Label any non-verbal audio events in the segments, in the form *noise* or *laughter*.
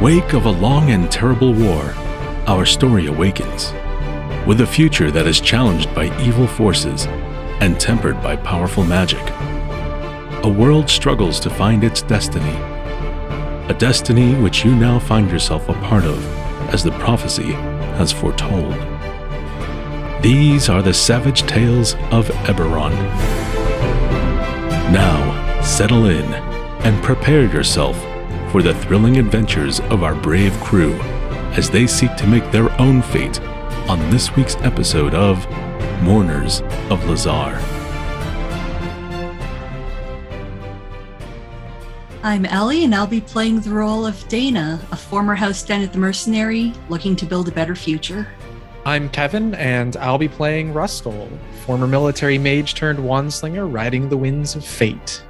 wake of a long and terrible war, our story awakens. With a future that is challenged by evil forces and tempered by powerful magic, a world struggles to find its destiny. A destiny which you now find yourself a part of, as the prophecy has foretold. These are the savage tales of Eberron. Now, settle in and prepare yourself for the thrilling adventures of our brave crew as they seek to make their own fate on this week's episode of Mourners of Lhazaar. I'm Ellie, and I'll be playing the role of Dana, a former house Deneith the Mercenary, looking to build a better future. I'm Kevin, and I'll be playing Ruskull, former military mage turned wandslinger riding the winds of fate.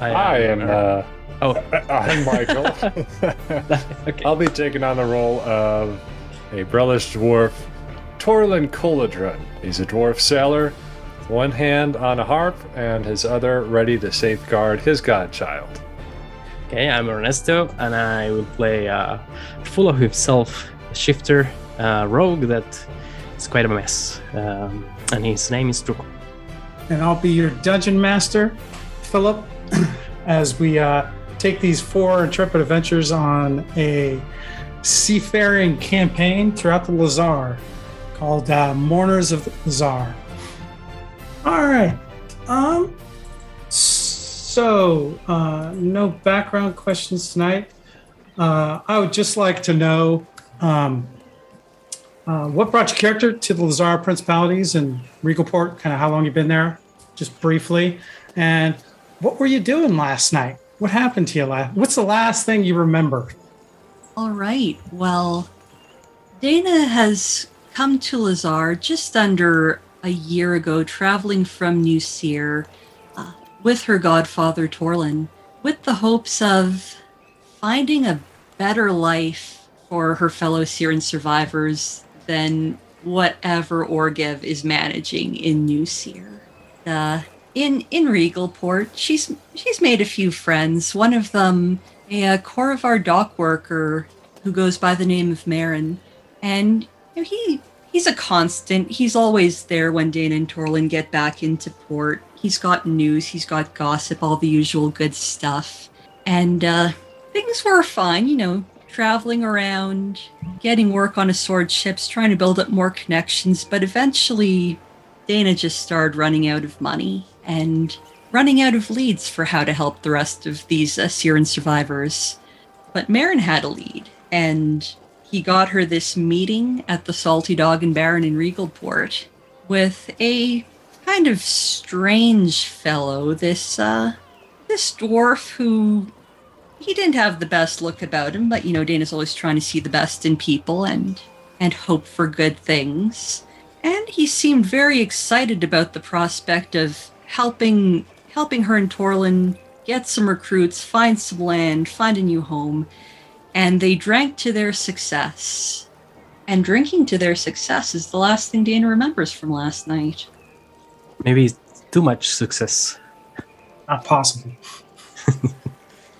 I am. Uh, Oh. I'm *laughs* Michael. *laughs* *laughs* okay. I'll be taking on the role of a Brelish dwarf, Torlin Coladrun. He's a dwarf sailor, one hand on a harp and his other ready to safeguard his godchild. Okay, I'm Ernesto, and I will play uh, full of himself shifter uh, rogue that is quite a mess. Um, and his name is Truk. and I'll be your dungeon master, Philip, *clears throat* as we uh, take these four intrepid adventures on a seafaring campaign throughout the Lhazaar called uh, Mourners of the Lhazaar. All right. Um. So, uh, no background questions tonight. Uh, I would just like to know um, uh, what brought your character to the Lhazaar Principalities and Regalport? Kind of how long you've been there, just briefly, and what were you doing last night? What happened to you last? What's the last thing you remember? All right, well, Dana has come to Lhazaar just under a year ago, traveling from New Cyre uh, with her godfather Torlin, with the hopes of finding a better life for her fellow Cyran survivors than whatever Oargev is managing in New Cyre. In in Regalport, she's she's made a few friends. One of them, a, uh Khoravar dock worker who goes by the name of Marin, and you know, he he's a constant. He's always there when Dana and Torlin get back into port. He's got news, he's got gossip, all the usual good stuff, and uh, things were fine. You know, traveling around, getting work on assorted ships, trying to build up more connections, but eventually. Dana just started running out of money and running out of leads for how to help the rest of these Cyran survivors. But Marin had a lead, and he got her this meeting at the Salty Dog and Baron in Regalport with a kind of strange fellow, this uh this dwarf who he didn't have the best look about him, but you know, Dana's always trying to see the best in people and and hope for good things. And he seemed very excited about the prospect of helping helping her and Torlin get some recruits, find some land, find a new home, and they drank to their success. And drinking to their success is the last thing Dana remembers from last night. Maybe too much success. Not possible. *laughs*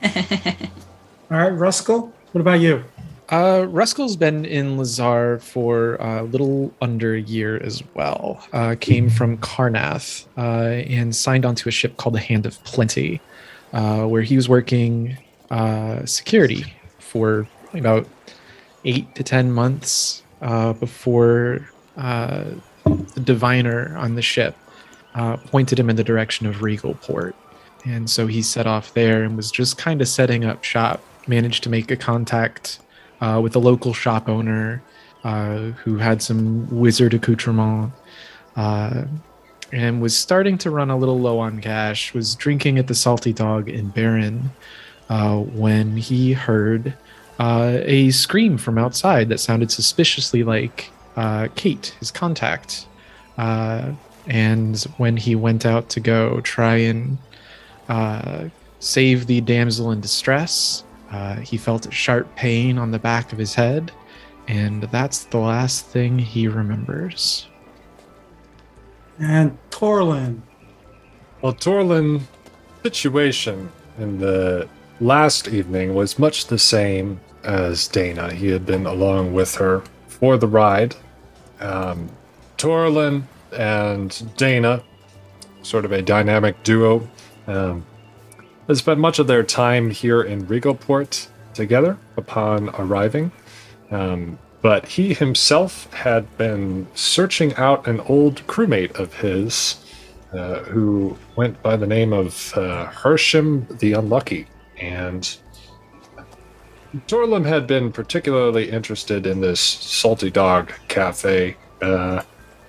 All right, Ruskull, what about you? Uh, Ruskull's been in Lhazaar for a little under a year as well. Uh, came from Karrnath uh, and signed onto a ship called the Hand of Plenty, uh, where he was working uh, security for about eight to ten months uh, before uh, the diviner on the ship uh, pointed him in the direction of Regalport. And so he set off there and was just kind of setting up shop. Managed to make a contact uh, with a local shop owner uh, who had some wizard accoutrement uh, and was starting to run a little low on cash. Was drinking at the Salty Dog in Baron uh, when he heard uh, a scream from outside that sounded suspiciously like uh, Kate, his contact. And when he went out to go try and save the damsel in distress, uh, he felt a sharp pain on the back of his head, and that's the last thing he remembers. And Torlin. Well, Torlin, situation in the last evening was much the same as Dana. He had been along with her for the ride. Um, Torlin and Dana, sort of a dynamic duo, um, had spent much of their time here in Regalport together upon arriving. Um, but he himself had been searching out an old crewmate of his uh, who went by the name of uh, Hersham the Unlucky. And Torlin had been particularly interested in this Salty Dog Cafe, uh,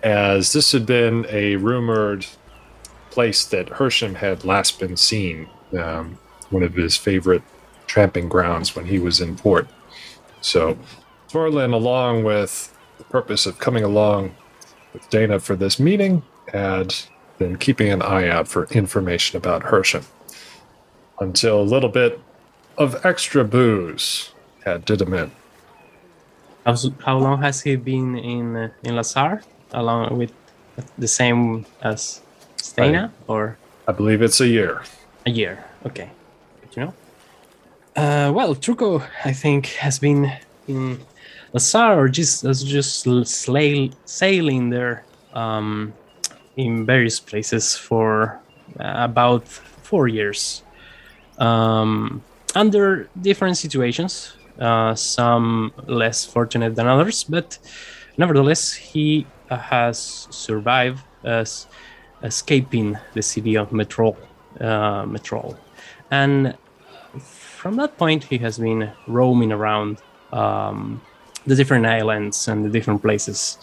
as this had been a rumored place that Hersham had last been seen, um, one of his favorite tramping grounds when he was in port. So, Torlin, along with the purpose of coming along with Dana for this meeting, had been keeping an eye out for information about Hersham until a little bit of extra booze had did him in. How, how long has he been in in Lhazaar? Along with the same as Stena, or I believe it's a year. A year? Okay, good to know. Uh, well, Truco, I think, has been in Lhazaar or just just sailing there um, in various places for uh, about four years, um, under different situations. Uh, some less fortunate than others, but nevertheless, he uh, has survived as escaping the city of Metrol, uh, Metrol, and from that point, he has been roaming around um, the different islands and the different places.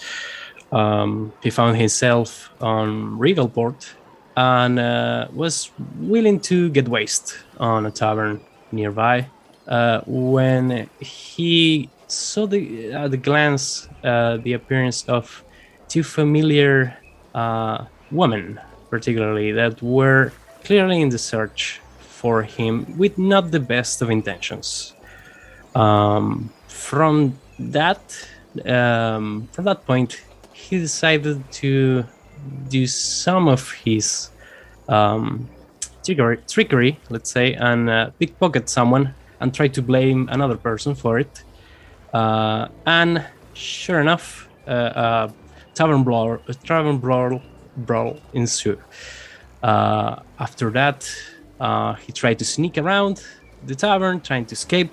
Um, he found himself on Regalport and uh, was willing to get waste on a tavern nearby uh, when he saw the at the glance uh, the appearance of two familiar uh, women, particularly that were clearly in the search for him with not the best of intentions. Um, from that, um, from that point, he decided to do some of his um, trickery, trickery, let's say, and uh, pickpocket someone and try to blame another person for it. Uh, and sure enough, uh, uh, tavern brawl, a tavern brawl, brawl ensue. Uh, after that, uh, he tried to sneak around the tavern, trying to escape,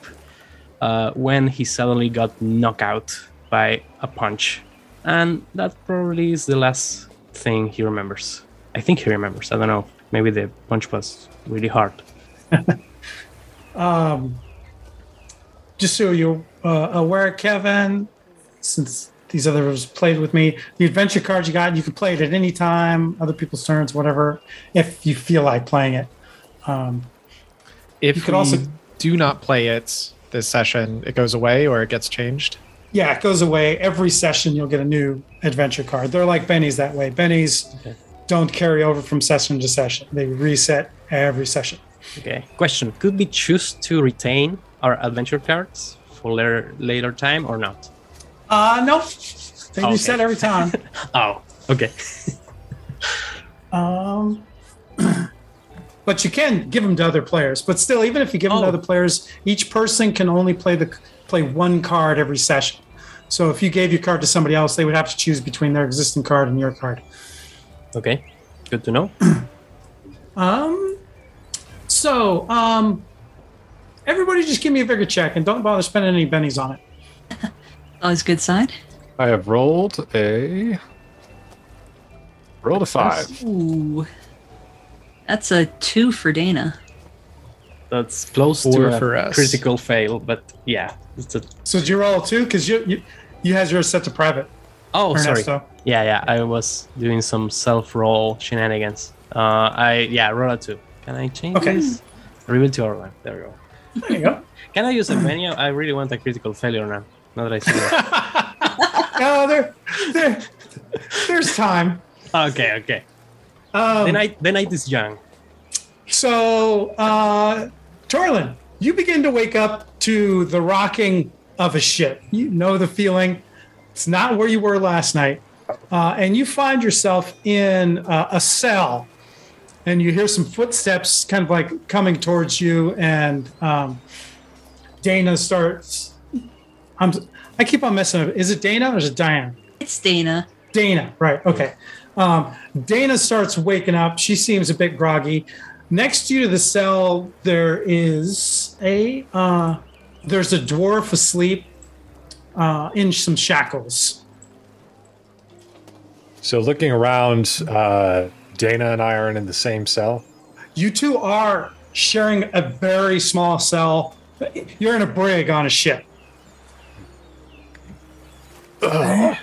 uh, when he suddenly got knocked out by a punch. And that probably is the last thing he remembers. I think he remembers. I don't know. Maybe the punch was really hard. *laughs* Um, just so you're uh, aware, Kevin, since these others played with me, the adventure cards you got, you can play it at any time, other people's turns, whatever, if you feel like playing it. Um, If You could we also- do not play it this session, it goes away or it gets changed. yeah, it goes away. Every session, you'll get a new adventure card. They're like bennies that way. Bennies Okay. don't carry over from session to session, they reset every session. Okay. Question: Could we choose to retain our adventure cards for later later time or not? Uh, no, they Okay. reset every time. *laughs* Oh, okay. *laughs* Um, *clears throat* but you can give them to other players. But still, even if you give them to Oh. other players, each person can only play the play one card every session. So if you gave your card to somebody else, they would have to choose between their existing card and your card. Okay. Good to know. *clears throat* Um, so um, everybody, just give me a vigor check and don't bother spending any bennies on it. *laughs* Always good sign. I have rolled a rolled a five. Ooh. That's a two for Dana. That's close Four to a for us. critical fail, but yeah, it's a. So did you roll two? Because you, you you has yours set to private. Oh, sorry. Yeah, yeah. I was doing some self-roll shenanigans. Uh, I yeah, roll a two. Can I change Okay. this? Reveal to Orlan. There we go. There you go. *laughs* Can I use a menu? I really want a critical failure now. Now that I see it. *laughs* Oh, there, there, there's time. okay, okay. Um, the night, the night is young. So, uh, Torlin, you begin to wake up to the rocking of a ship. You know the feeling. It's not where you were last night. Uh, and you find yourself in uh, a cell and you hear some footsteps kind of like coming towards you, and um, Dana starts. I'm, I keep on messing up. Is it Dana or is it Diane? It's Dana. Dana, right? Okay. Um, Dana starts waking up. She seems a bit groggy. Next to you to the cell, there is a uh, there's a dwarf asleep uh, in some shackles. So looking around, uh, Dana and I are in the same cell. You two are sharing a very small cell. You're in a brig on a ship. Where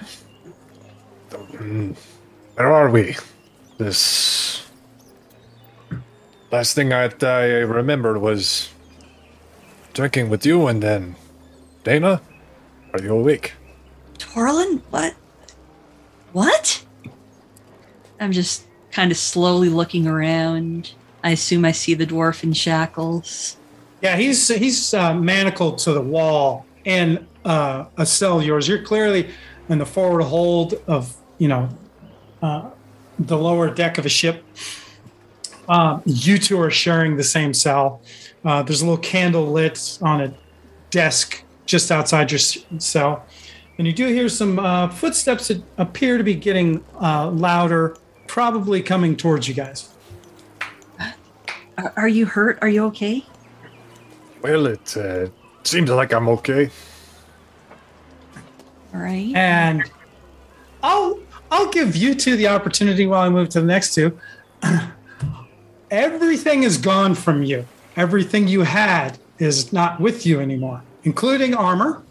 are we? This last thing I, I remembered was drinking with you, and then Dana, are you awake? Torlin? What? What? I'm just kind of slowly looking around. I assume I see the dwarf in shackles. Yeah, he's he's uh, manacled to the wall in uh, a cell. Yours. You're clearly in the forward hold of you know uh, the lower deck of a ship. Um, you two are sharing the same cell. Uh, there's a little candle lit on a desk just outside your cell, and you do hear some uh, footsteps that appear to be getting uh, louder, probably coming towards you guys. Are, are you hurt? Are you okay? Well, it uh, seems like I'm okay. Right. and I'll I'll give you two the opportunity while I move to the next two. *clears throat* Everything is gone from you. Everything you had is not with you anymore, including armor.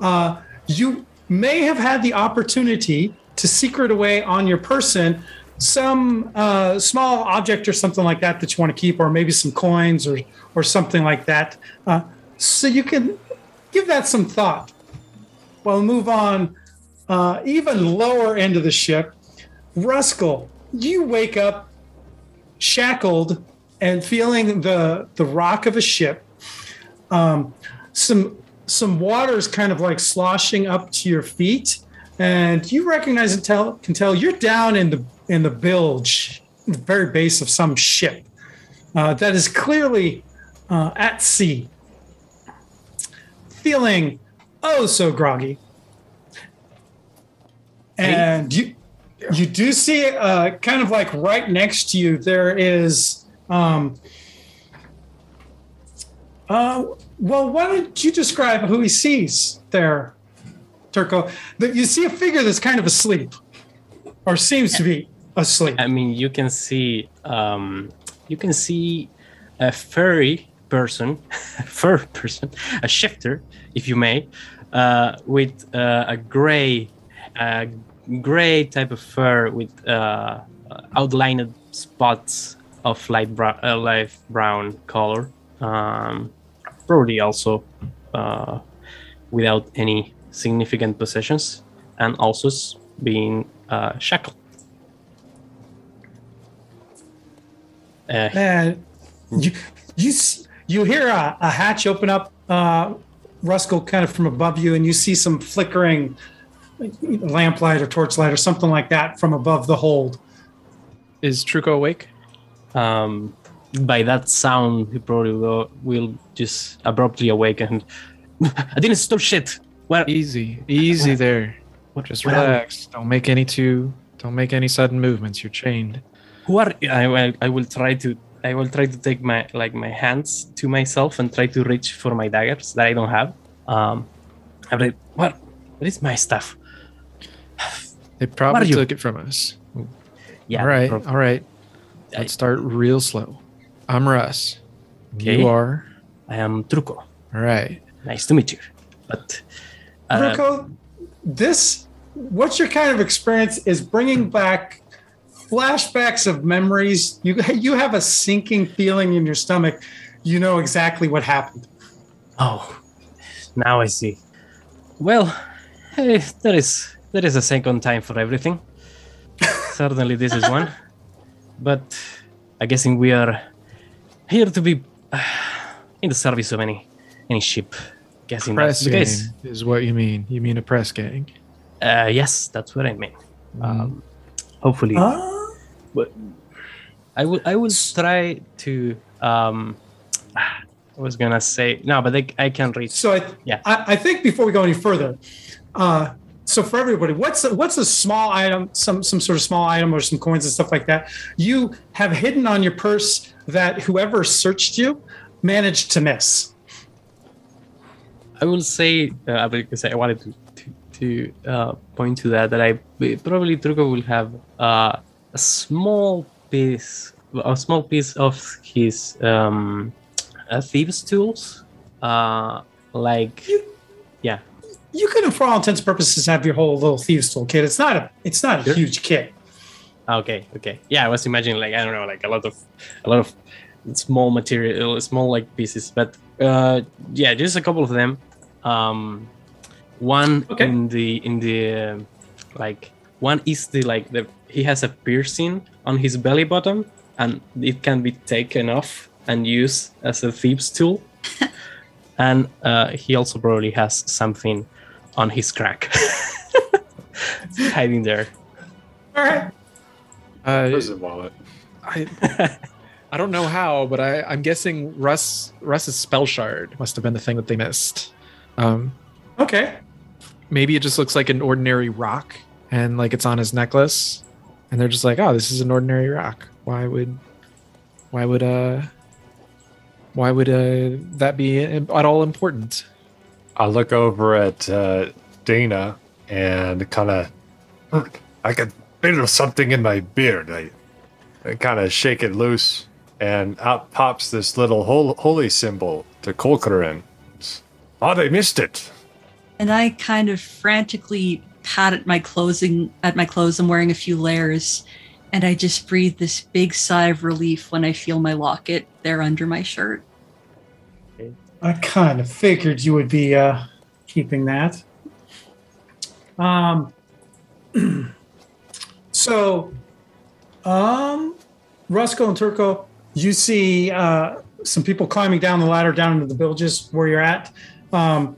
Uh, you may have had the opportunity to secret away on your person some uh, small object or something like that that you want to keep, or maybe some coins or or something like that. Uh, so you can give that some thought. We'll move on uh, even lower end of the ship. Ruskull, you wake up shackled and feeling the the rock of a ship. Um, some some water is kind of like sloshing up to your feet, and you recognize and tell can tell you're down in the in the bilge, the very base of some ship uh, that is clearly uh, at sea. Feeling oh so groggy, and you you do see uh, kind of like right next to you there is um, uh, well why don't you describe who he sees there turco? That you see a figure that's kind of asleep or seems to be asleep. I mean, you can see um, you can see a furry person, *laughs* fur person, a shifter, if you may, uh, with uh, a gray, uh, gray type of fur with uh, outlined spots of light brown, uh, light brown color. Um, probably also uh, without any significant possessions, and also being uh, shackled. Uh, and you you s- you hear a, a hatch open up uh Ruskull kind of from above you and you see some flickering lamplight or torchlight or something like that from above the hold Is Truco awake? um, by that sound, he probably will, will just abruptly awaken. *laughs* I didn't stop shit. Well, Easy, easy there. Just what- relax. Don't make any too. Don't make any sudden movements. You're chained. who are I, I will try to I will try to take my like my hands to myself and try to reach for my daggers that I don't have. Um, I'm like, what? What is my stuff? They probably took it from us. Yeah. all right, prob- all right. Let's start real slow. I'm Russ. Okay. You are. I am Truco. All right. Nice to meet you. But uh, Ruko, this what your kind of experience is bringing back flashbacks of memories you *laughs* you have a sinking feeling in your stomach you know exactly what happened Oh, now I see. Well, eh, there is there is a second time for everything. *laughs* Certainly, this is one. But I guessing we are here to be uh, *sighs* in the service of any any ship. Guessing Press that's the gang case. is what you mean. You mean a press gang? Uh, yes, that's what I mean. Mm. Um, hopefully, uh, but I will. I will try to. Um, I was gonna say no, but I, I can reach. So I, Yeah. I, I think before we go any further, uh, so for everybody, what's a, what's a small item, some some sort of small item or some coins and stuff like that you have hidden on your purse that whoever searched you managed to miss? I will say uh, because I wanted to to, to uh, point to that that I probably Truco will have uh, a small piece, a small piece of his um, uh, thieves' tools, uh, like yeah, You can, for all intents and purposes, have your whole little thieves toolkit. It's not a it's not a Sure. huge kit. Okay, okay. Yeah, I was imagining like I don't know, like a lot of a lot of small material, small like pieces, but uh yeah, just a couple of them. Um one Okay. in the in the uh, like one is the like the he has a piercing on his belly button and it can be taken off and used as a thieves tool. *laughs* and uh he also probably has something on his crack. *laughs* hiding there. All right. Uh, Prison wallet. I, I don't know how, but I, I'm guessing Russ Russ's spell shard must have been the thing that they missed. Um, Okay. maybe it just looks like an ordinary rock, and like it's on his necklace, and they're just like, "Oh, this is an ordinary rock. Why would, why would uh, why would uh that be at all important?" I look over at uh, Dana and kind of, I can feel something in my beard. I, I kind of shake it loose, and out pops this little hol- holy symbol to Kol Korran. Oh, they missed it. And I kind of frantically pat at my clothing at my clothes. I'm wearing a few layers, and I just breathe this big sigh of relief when I feel my locket there under my shirt. I kind of figured you would be uh, keeping that. Um, *clears throat* so, um, Roscoe and Turco, you see uh, some people climbing down the ladder down into the bilges where you're at. Um,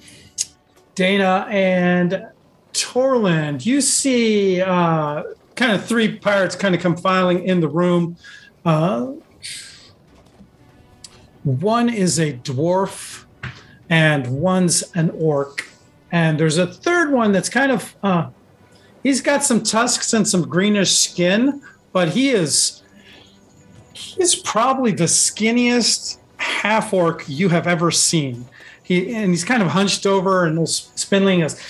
Dana and Torland, you see uh, kind of three pirates kind of come filing in the room. Uh, one is a dwarf and one's an orc and there's a third one that's kind of uh, he's got some tusks and some greenish skin but he is he's probably the skinniest half orc you have ever seen he and he's kind of hunched over and spindling goes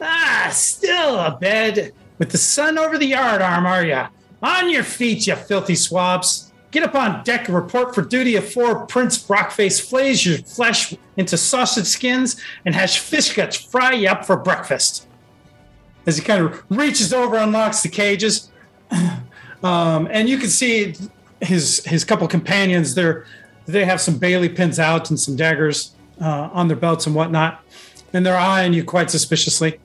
ah still a bed with the sun over the yard arm are ya on your feet you filthy swabs Get up on deck and report for duty before Prince Brockface flays your flesh into sausage skins and has fish guts fry you up for breakfast. As he kind of reaches over, unlocks the cages, *clears throat* um, and you can see his his couple companions. They're they have some belaying pins out and some daggers uh, on their belts and whatnot, and they're eyeing you quite suspiciously.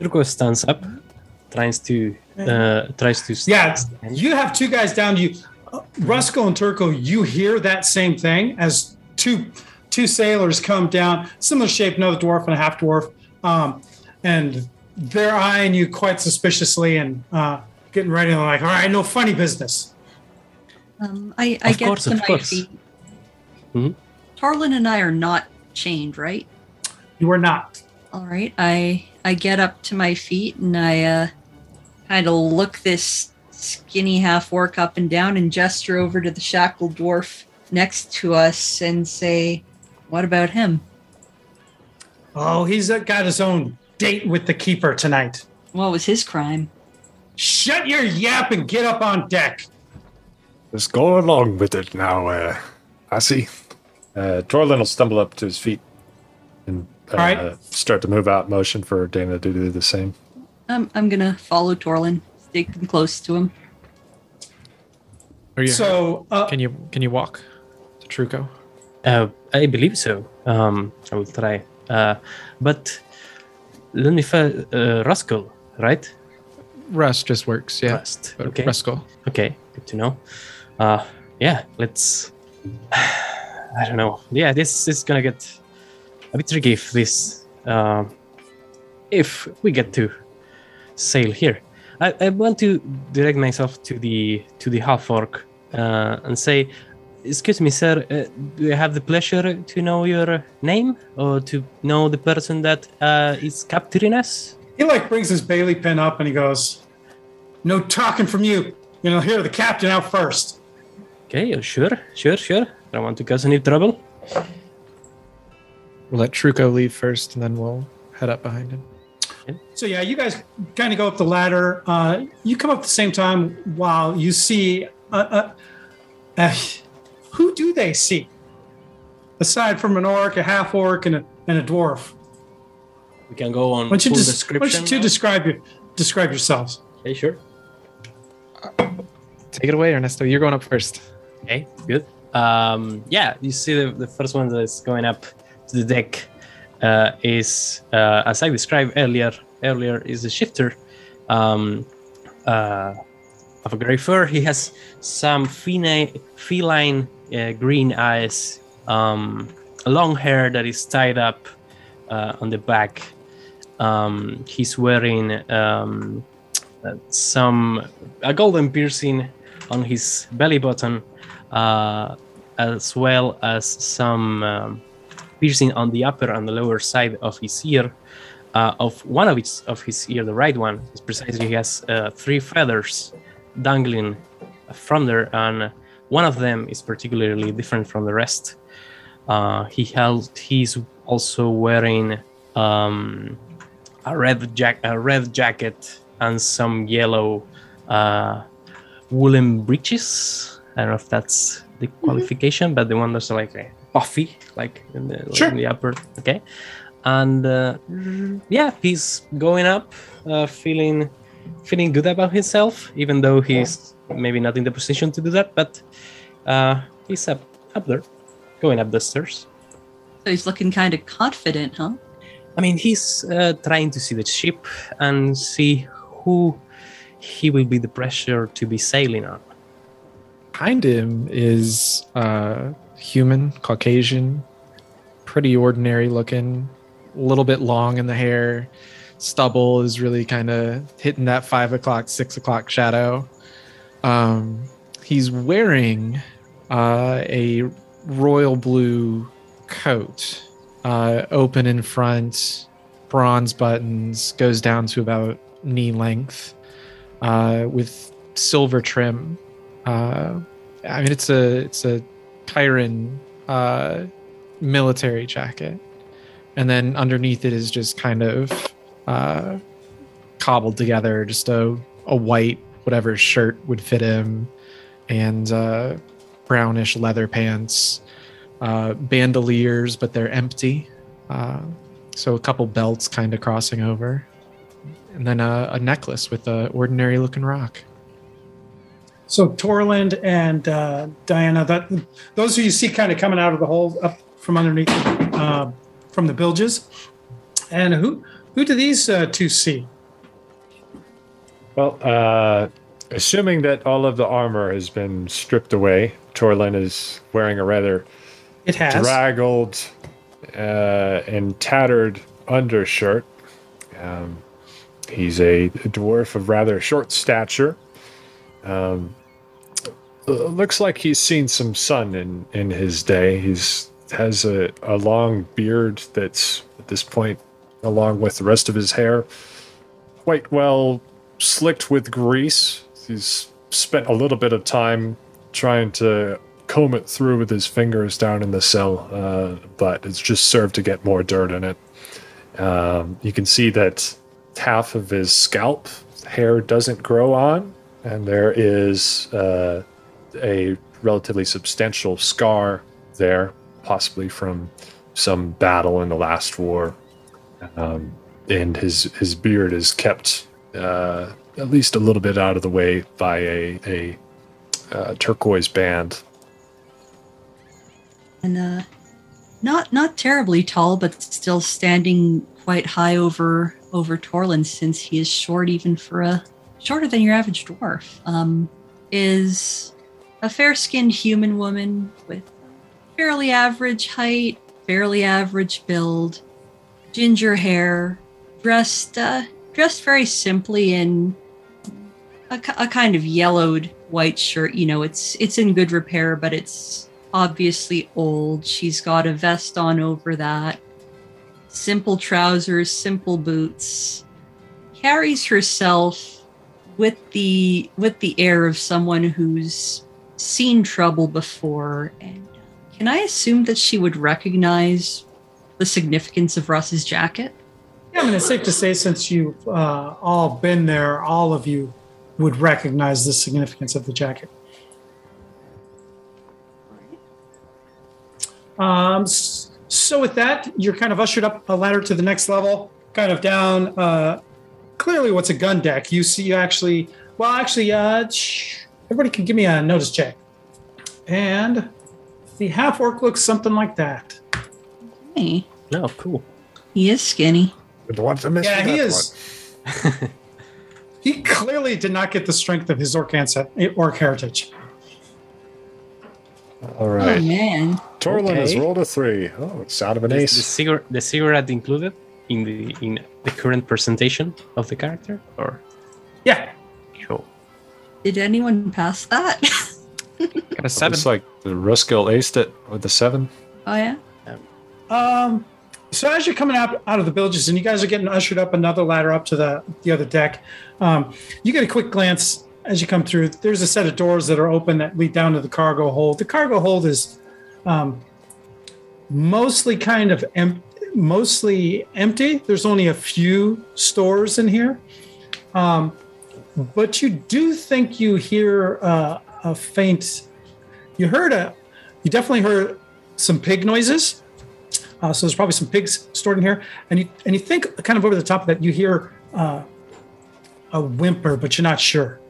Turco stands up, tries to uh, tries to Yeah, stand. you have two guys down you. Uh, Rusco and Turco, you hear that same thing as two two sailors come down, similar shape, another dwarf and a half dwarf, um, and they're eyeing you quite suspiciously and uh, getting ready. And like, "All right, no funny business." Um, I, I Of get course, to of my course. feet. Mhm. Tarlin and I are not chained, right? You are not. All right. I I get up to my feet and I uh, kind of look this skinny half orc up and down and gesture over to the shackled dwarf next to us and say, "What about him?" Oh, he's got his own date with the keeper tonight. What was his crime? Shut your yap and get up on deck. Just go along with it now, uh, I see. Uh, Torlin will stumble up to his feet and uh, All right. start to move out, motion for Dana to do the same. Um, I'm gonna follow Torlin, sticking close to him. Are you? So, uh, can you can you walk to Truco? Uh, I believe so. Um, I will try. Uh, but let me find Uh, Rascal, right? Rust just works. Yeah. Rust. But Okay. Ruscal. Okay. Good to know. Uh, yeah. Let's. *sighs* I don't know. Yeah, this is gonna get a bit tricky if this. Um, if we get to sail here. I, I want to direct myself to the to the half orc uh, and say, "Excuse me, sir. Uh, do you have the pleasure to know your name or to know the person that uh, is capturing us?" He like brings his belaying pin up and he goes, "No talking from you. You know, here the captain out first. Okay, uh, sure, sure, sure. I don't want to cause any trouble. We'll let Truco leave first, and then we'll head up behind him. So yeah, you guys kind of go up the ladder. Uh, you come up at the same time while you see. Uh, uh, uh, who do they see? Aside from an orc, a half orc, and a, and a dwarf. We can go on Why don't you, full des- why description. don't you two describe your, describe yourselves? okay, sure. Take it away, Ernesto. You're going up first. Okay, good. Um, yeah, you see the, the first one that's going up to the deck uh, is, uh, as I described earlier, earlier is a shifter um, uh, of a gray fur. He has some feline, feline uh, green eyes, um, long hair that is tied up uh, on the back. Um, he's wearing um, some a golden piercing on his belly button, uh, as well as some um, piercing on the upper and the lower side of his ear. Uh, of one of his of his ear, the right one, is precisely he has uh, three feathers dangling from there, and one of them is particularly different from the rest. Uh, he held he's also wearing um, a red jack a red jacket and some yellow uh, woolen breeches. I don't know if that's the qualification, but the one that's like uh, puffy, like in the, like Sure. in the upper. Okay, and uh, yeah, he's going up, uh, feeling feeling good about himself, even though he's maybe not in the position to do that. But uh, he's up up there, going up the stairs. So he's looking kind of confident, huh? I mean, he's uh, trying to see the ship and see who he will be the pressure to be sailing on. Behind him is uh, human, Caucasian, pretty ordinary looking, a little bit long in the hair. Stubble is really kind of hitting that five o'clock, six o'clock shadow. Um, he's wearing uh, a royal blue coat, uh, open in front, bronze buttons, goes down to about knee length, uh, with silver trim. Uh, I mean, it's a it's a Cyran uh, military jacket, and then underneath it is just kind of uh, cobbled together, just a a white whatever shirt would fit him, and uh, brownish leather pants, uh, bandoliers, but they're empty. Uh, so a couple belts kind of crossing over, and then a, a necklace with a ordinary looking rock. So Torland and uh, Diana, that those who you see kind of coming out of the hole up from underneath, uh, from the bilges, and who who do these uh, two see? Well, uh, assuming that all of the armor has been stripped away, Torland is wearing a rather It has. draggled uh, and tattered undershirt. Um, he's a dwarf of rather short stature. Um, looks like he's seen some sun in, in his day. He's has a, a long beard that's at this point, along with the rest of his hair, quite well slicked with grease. He's spent a little bit of time trying to comb it through with his fingers down in the cell, uh, but it's just served to get more dirt in it. Um, you can see that half of his scalp hair doesn't grow on, and there is uh, a relatively substantial scar there, possibly from some battle in the last war. Um, and his his beard is kept uh, at least a little bit out of the way by a a uh, turquoise band and uh, not not terribly tall, but still standing quite high over over Torland, since he is short even for a shorter than your average dwarf. Um, is a fair-skinned human woman with fairly average height, fairly average build, ginger hair, dressed uh, dressed very simply in a, a kind of yellowed white shirt. You know, it's it's in good repair, but it's obviously old. She's got a vest on over that. Simple trousers, simple boots. Carries herself with the with the air of someone who's seen trouble before. And uh, can I assume that she would recognize the significance of Russ's jacket? Yeah, I mean, it's safe to say since you've uh, all been there, all of you would recognize the significance of the jacket. Um, so with that, you're kind of ushered up a ladder to the next level, kind of down. Uh, clearly, what's a gun deck? You see, you actually, well, actually, uh, shh, everybody can give me a notice check. And the half orc looks something like that. Hey, Oh, cool. he is skinny. Would want to miss Yeah, he that is. *laughs* he clearly did not get the strength of his orc, ancest- orc heritage. one. All Oh right. man. Torlin has Okay. rolled a three. Oh, it's out of an Is the ace. cigarette the cigarette included in the in the current presentation of the character or Yeah. cool. Did anyone pass that? *laughs* Got a seven. Looks like the Ruskull aced it with the seven. oh yeah. Um, so as you're coming out out of the bilges and you guys are getting ushered up another ladder up to the the other deck, um, you get a quick glance as you come through. There's a set of doors that are open that lead down to the cargo hold. The cargo hold is um, mostly kind of em- mostly empty. There's only a few stores in here, um, but you do think you hear uh, a faint. You heard a. You definitely heard some pig noises. Uh, so there's probably some pigs stored in here, and you and you think kind of over the top of that you hear uh, a whimper, but you're not sure.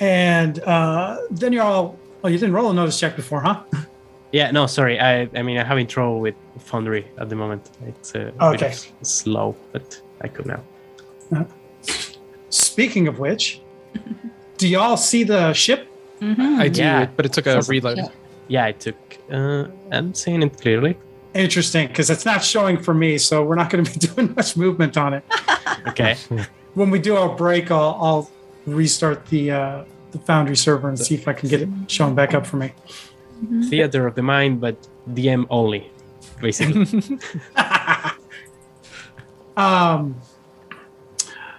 And uh, then you're all oh, you didn't roll a notice check before, huh? *laughs* Yeah, no, sorry. I I mean I'm having trouble with Foundry at the moment. It's uh, a bit Okay. slow, but I could now. Speaking of which, do y'all see the ship? Mm-hmm. I do, Yeah. but it took a reload. yeah. Yeah, I took. Uh, I'm seeing it clearly. Interesting, because it's not showing for me, so we're not going to be *laughs* doing much movement on it. *laughs* Okay. *laughs* When we do our break, I'll, I'll restart the uh, the Foundry server and see if I can get it showing back up for me. Theater of the mind, but DM only, basically. *laughs* um,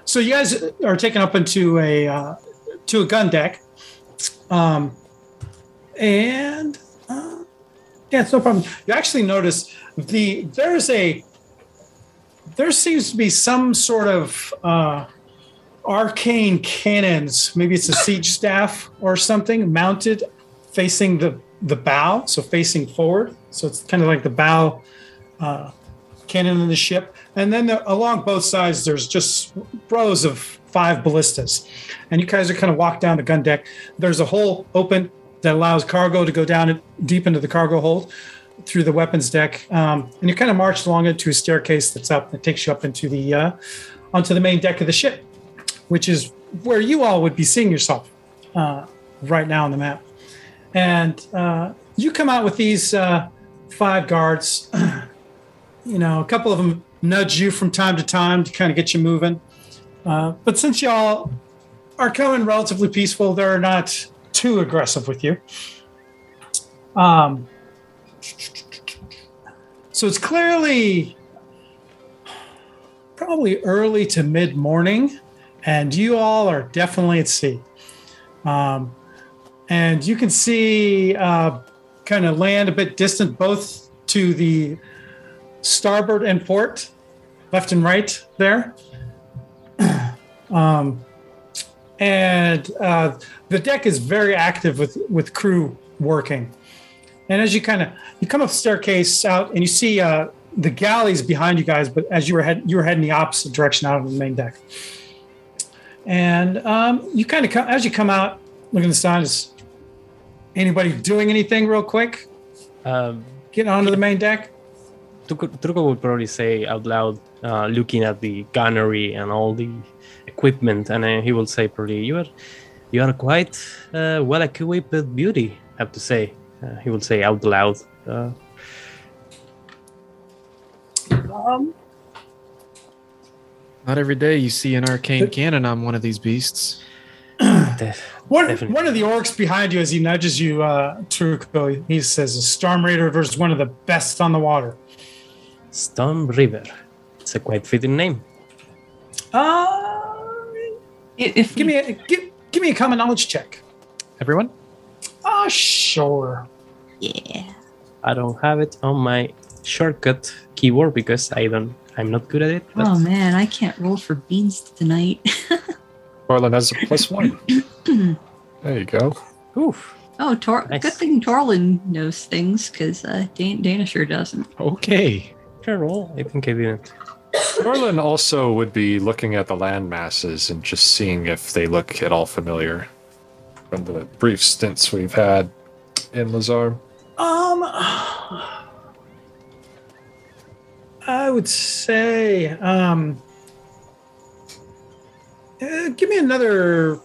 so you guys are taken up into a uh, to a gun deck, um, and uh, yeah, it's no problem. You actually notice the there's a there seems to be some sort of uh, arcane cannons. Maybe it's a siege staff or something mounted facing the the bow, so facing forward. So it's kind of like the bow uh, cannon in the ship, and then the, along both sides there's just rows of five ballistas, and you guys are kind of walk down the gun deck. There's a hole open that allows cargo to go down deep into the cargo hold through the weapons deck, um, and you kind of march along it to a staircase that's up that takes you up into the uh, onto the main deck of the ship, which is where you all would be seeing yourself uh, right now on the map. And uh, you come out with these uh, five guards. *clears throat* you know, a couple of them nudge you from time to time to kind of get you moving. Uh, but since y'all are coming relatively peaceful, they're not too aggressive with you. Um, so it's clearly probably early to mid morning, and you all are definitely at sea. Um, and you can see uh, kind of land a bit distant, both to the starboard and port, left and right there. *clears throat* um, and uh, the deck is very active with with crew working. And as you kind of you come up staircase out, and you see uh, the galleys behind you guys, but as you were head you were heading the opposite direction out of the main deck. And um, you kind of come as you come out, looking at the sign. Is anybody doing anything real quick? Um, Getting onto the main deck. Truco, Truco would probably say out loud, uh, looking at the gunnery and all the equipment, and uh, he will say probably, "You are, you are quite uh, well equipped, beauty." I have to say, uh, he will say out loud. Uh, Um, Not every day you see an arcane cannon on one of these beasts. Def- *clears throat* One, Definitely. one of the orcs behind you, as he nudges you, uh, Truco, he says, "A Storm Raider is one of the best on the water. Storm River. It's a quite fitting name. Uh, If give me a give, give me a common knowledge check. Everyone? Ah, sure. yeah. I don't have it on my shortcut keyboard because I don't. I'm not good at it. But Oh man, I can't roll for beans tonight. *laughs* Orlin has a plus one. *clears throat* there you go. oof. oh, Tor- Nice. good thing Torlin knows things because uh, Dan- Dana sure doesn't. Okay. Can I roll? I think I didn't. Orlin also would be looking at the land masses and just seeing if they look at all familiar from the brief stints we've had in Lhazaar. Um, I would say, um, uh, give me another.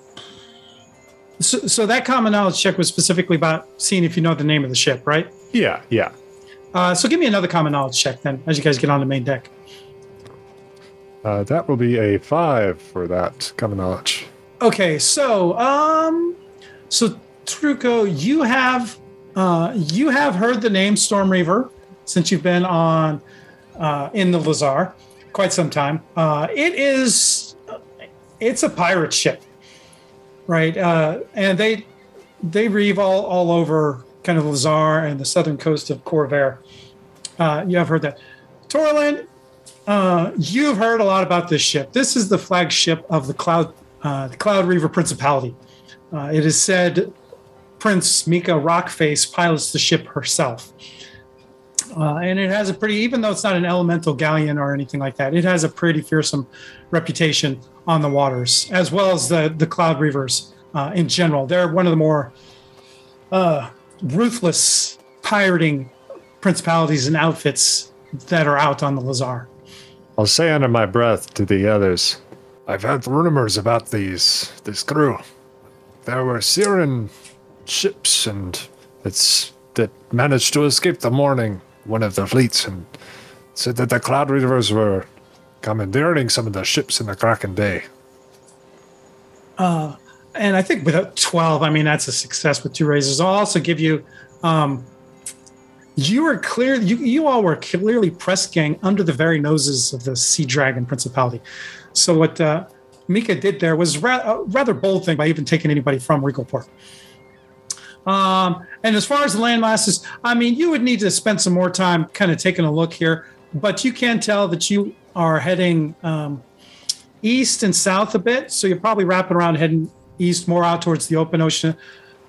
So, so that common knowledge check was specifically about seeing if you know the name of the ship, right? Yeah, yeah. Uh, so give me another common knowledge check then, as you guys get on the main deck. Uh, that will be a five for that common knowledge. Okay, so um, so Truco, you have uh, you have heard the name Storm Reaver since you've been on uh, in the Lhazaar quite some time. Uh, it is it's a pirate ship, right? Uh, and they they reeve all all over kind of Lhazaar and the southern coast of Khorvaire. Uh, you have heard that. Torlin, uh, you've heard a lot about this ship. This is the flagship of the Cloud uh, the Cloud Reaver Principality. Uh, it is said Prince Mika Rockface pilots the ship herself. Uh, and it has a pretty, even though it's not an elemental galleon or anything like that, it has a pretty fearsome reputation on the waters, as well as the, the Cloud Reavers uh, in general. They're one of the more uh, ruthless pirating principalities and outfits that are out on the Lhazaar. I'll say under my breath to the others. I've heard rumors about these this crew. There were Cyran ships and it's that managed to escape the Mourning, one of the fleets, and said that the Cloud Reavers were commandeering some of the ships in the Kraken Bay. and I think with a 12, I mean, that's a success with two raises. I'll also give you, um, you were clear, you, you all were clearly press gang under the very noses of the Sea Dragon Principality. So what uh, Mika did there was ra- a rather bold thing by even taking anybody from Regalport. Um, and as far as the land masses, I mean, you would need to spend some more time kind of taking a look here, but you can tell that you are heading um, east and south a bit. So you're probably wrapping around heading east more out towards the open ocean,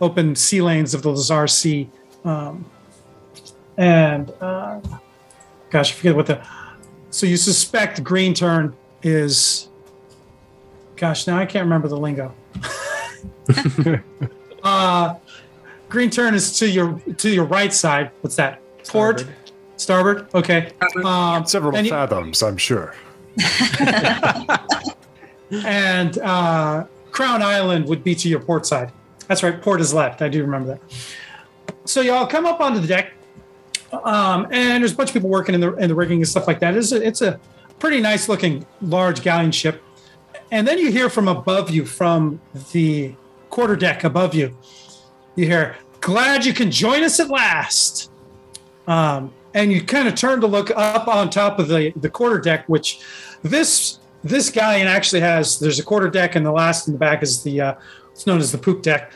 open sea lanes of the Lhazaar Sea. Um, and uh, gosh, I forget what the. So you suspect Green Turn is. Gosh, now I can't remember the lingo. *laughs* uh, Green Turn is to your to your right side. What's that? Port, starboard. Okay. Um, Several and you- fathoms, I'm sure. *laughs* and uh, Crown Island would be to your port side. That's right, port is left. I do remember that. So y'all come up onto the deck, um, and there's a bunch of people working in the in the rigging and stuff like that. It's a, it's a pretty nice looking large galleon ship. And then you hear from above you, from the quarter deck above you, you hear, "Glad you can join us at last." Um, and you kind of turn to look up on top of the the quarter deck, which this this galleon actually has. There's a quarter deck, and the last in the back is the uh, it's known as the poop deck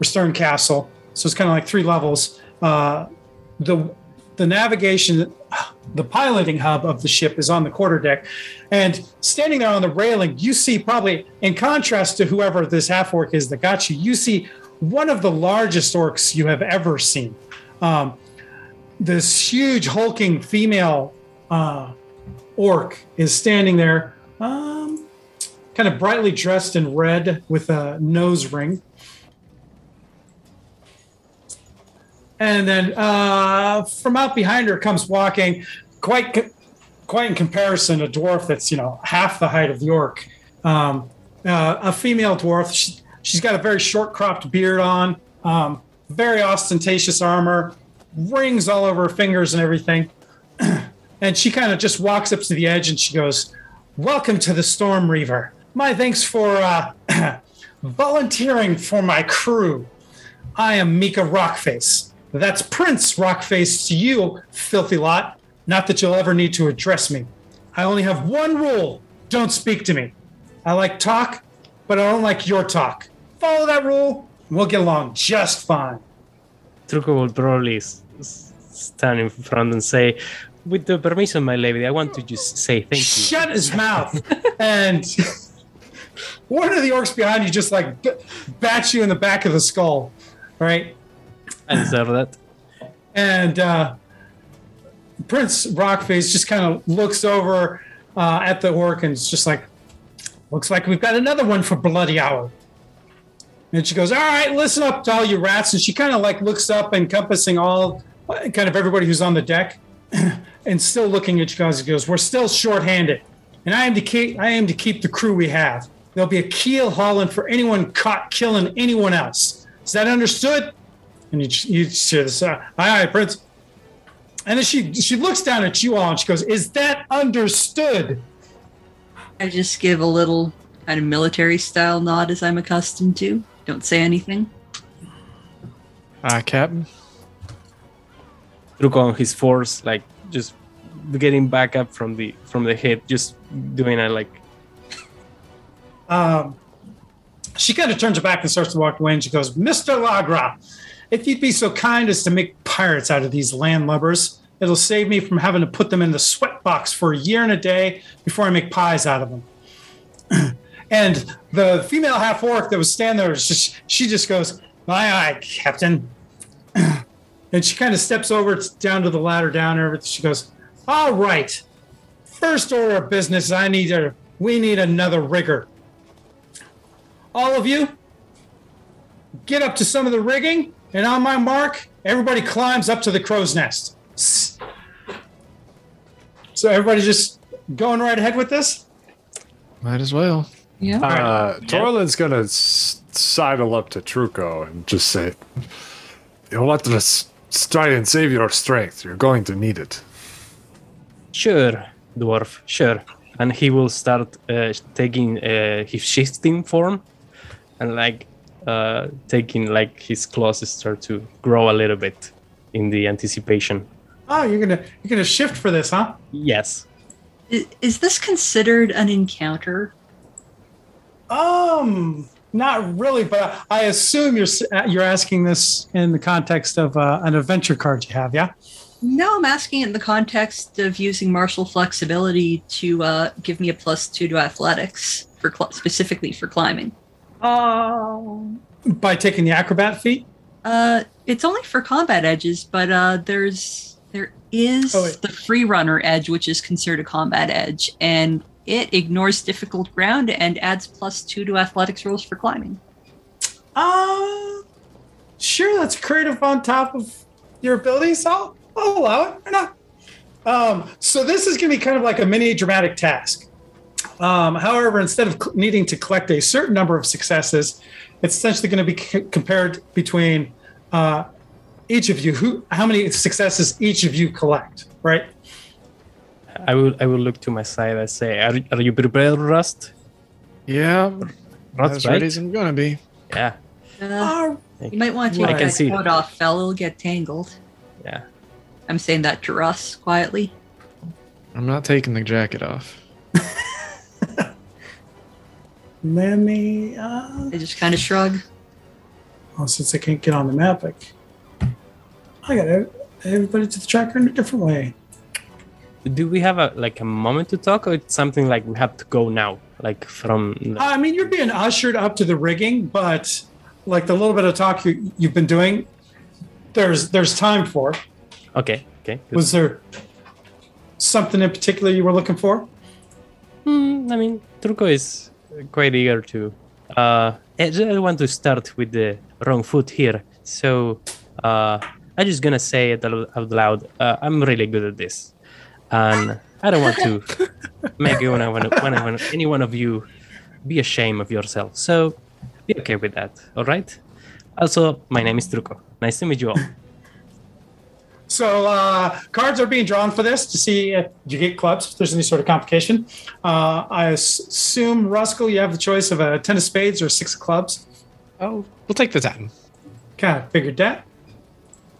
or stern castle. So it's kind of like three levels. Uh, the the navigation, the piloting hub of the ship is on the quarter deck, and standing there on the railing, you see probably in contrast to whoever this half orc is that got you, you see one of the largest orcs you have ever seen. Um, this huge hulking female uh, orc is standing there, um, kind of brightly dressed in red with a nose ring. And then uh, from out behind her comes walking, quite co- quite in comparison, a dwarf that's you know half the height of the orc. Um, uh, a female dwarf. She, she's got a very short cropped beard on, um, very ostentatious armor, rings all over her fingers and everything. *clears throat* and she kind of just walks up to the edge and she goes, welcome to the Storm Reaver. My thanks for uh, *clears throat* volunteering for my crew. I am Mika Rockface. That's Prince Rockface to you, filthy lot. Not that you'll ever need to address me. I only have one rule don't speak to me. I like talk, but I don't like your talk. Follow that rule, and we'll get along just fine. Truco will probably stand in front and say, "With the permission, my lady, I want to just say thank you." Shut his mouth. and one of the orcs behind you just like b- bats you in the back of the skull. Right? I deserve that. And uh, Prince Rockface just kind of looks over uh, at the orc and is just like, looks like we've got another one for Bloody Hour. And she goes, All right, listen up to all you rats. And she kind of like looks up, encompassing all kind of everybody who's on the deck, *clears throat* and still looking at you guys. and goes, We're still short-handed, and I am to keep I am to keep the crew we have. There'll be a keel hauling for anyone caught killing anyone else. Is that understood? And you you hear this, uh, aye, aye, Prince. And then she she looks down at you all and she goes, "Is that understood?" I just give a little kind of military style nod as I'm accustomed to. Don't say anything. Uh, Captain. Truco on his force, like just getting back up from the from the hit, just doing a like Um, she kind of turns her back and starts to walk away. And she goes, "Mister Lagra, if you'd be so kind as to make pirates out of these landlubbers, it'll save me from having to put them in the sweat box for a year and a day before I make pies out of them." *clears throat* and the female half orc that was standing there, just, she just goes, "Aye, aye, Captain." *clears throat* and she kind of steps over down to the ladder down there. She goes, "All right, first order of business. I need a we need another rigger. All of you, get up to some of the rigging, and on my mark, everybody climbs up to the crow's nest. So everybody just going right ahead with this. Might as well. Yeah. Uh, Torlin's gonna s- sidle up to Truco and just say, "You want to s- try and save your strength. You're going to need it." Sure, dwarf, sure. And he will start uh, taking uh, his shifting form and like uh, taking like his claws start to grow a little bit in the anticipation. Oh, you're gonna you're gonna shift for this, huh? Yes. I- Is this considered an encounter? Um, not really, but I assume you're you're asking this in the context of uh, an adventure card you have, yeah? No, I'm asking in the context of using martial flexibility to uh, give me a plus two to athletics for cl- specifically for climbing. Um, by taking the acrobat feat. Uh, it's only for combat edges, but uh, there's there is Oh, the free runner edge, which is considered a combat edge, and it ignores difficult ground and adds plus two to athletics rolls for climbing. Uh, sure, that's creative on top of your abilities. I'll, I'll allow it. Why not? Um, so this is going to be kind of like a mini dramatic task. Um, however, instead of cl- needing to collect a certain number of successes, it's essentially going to be c- compared between uh, each of you. Who, how many successes each of you collect, right? I will I will look to my side and say, Are, are you prepared, Rust? Yeah, Rust, as right? ready as I'm gonna be. Yeah. Uh, you might want to I take can that see coat off, fella. It'll get tangled. Yeah. I'm saying that to Russ quietly. I'm not taking the jacket off. *laughs* let me. Uh, I just kind of shrug. oh, since I can't get on the map, I got to everybody to the tracker in a different way. Do we have a like a moment to talk or it's something like we have to go now? Like from I mean, you're being ushered up to the rigging, but like the little bit of talk you, you've been doing, there's there's time for. Okay, okay. good. Was there something in particular you were looking for? Hmm, I mean, Truco is quite eager to. Uh, I just want to start with the wrong foot here. So, uh, I'm just gonna say it out out loud. Uh, I'm really good at this, and I don't want to make one of, one, one, one, any one of you be ashamed of yourself. So, be okay with that. All right. Also, my name is Truco. Nice to meet you all. So uh, cards are being drawn for this to see if you get clubs. If there's any sort of complication, uh, I assume Ruskull, you have the choice of a ten of spades or six of clubs. Oh, we'll take the ten. Kind of figured that.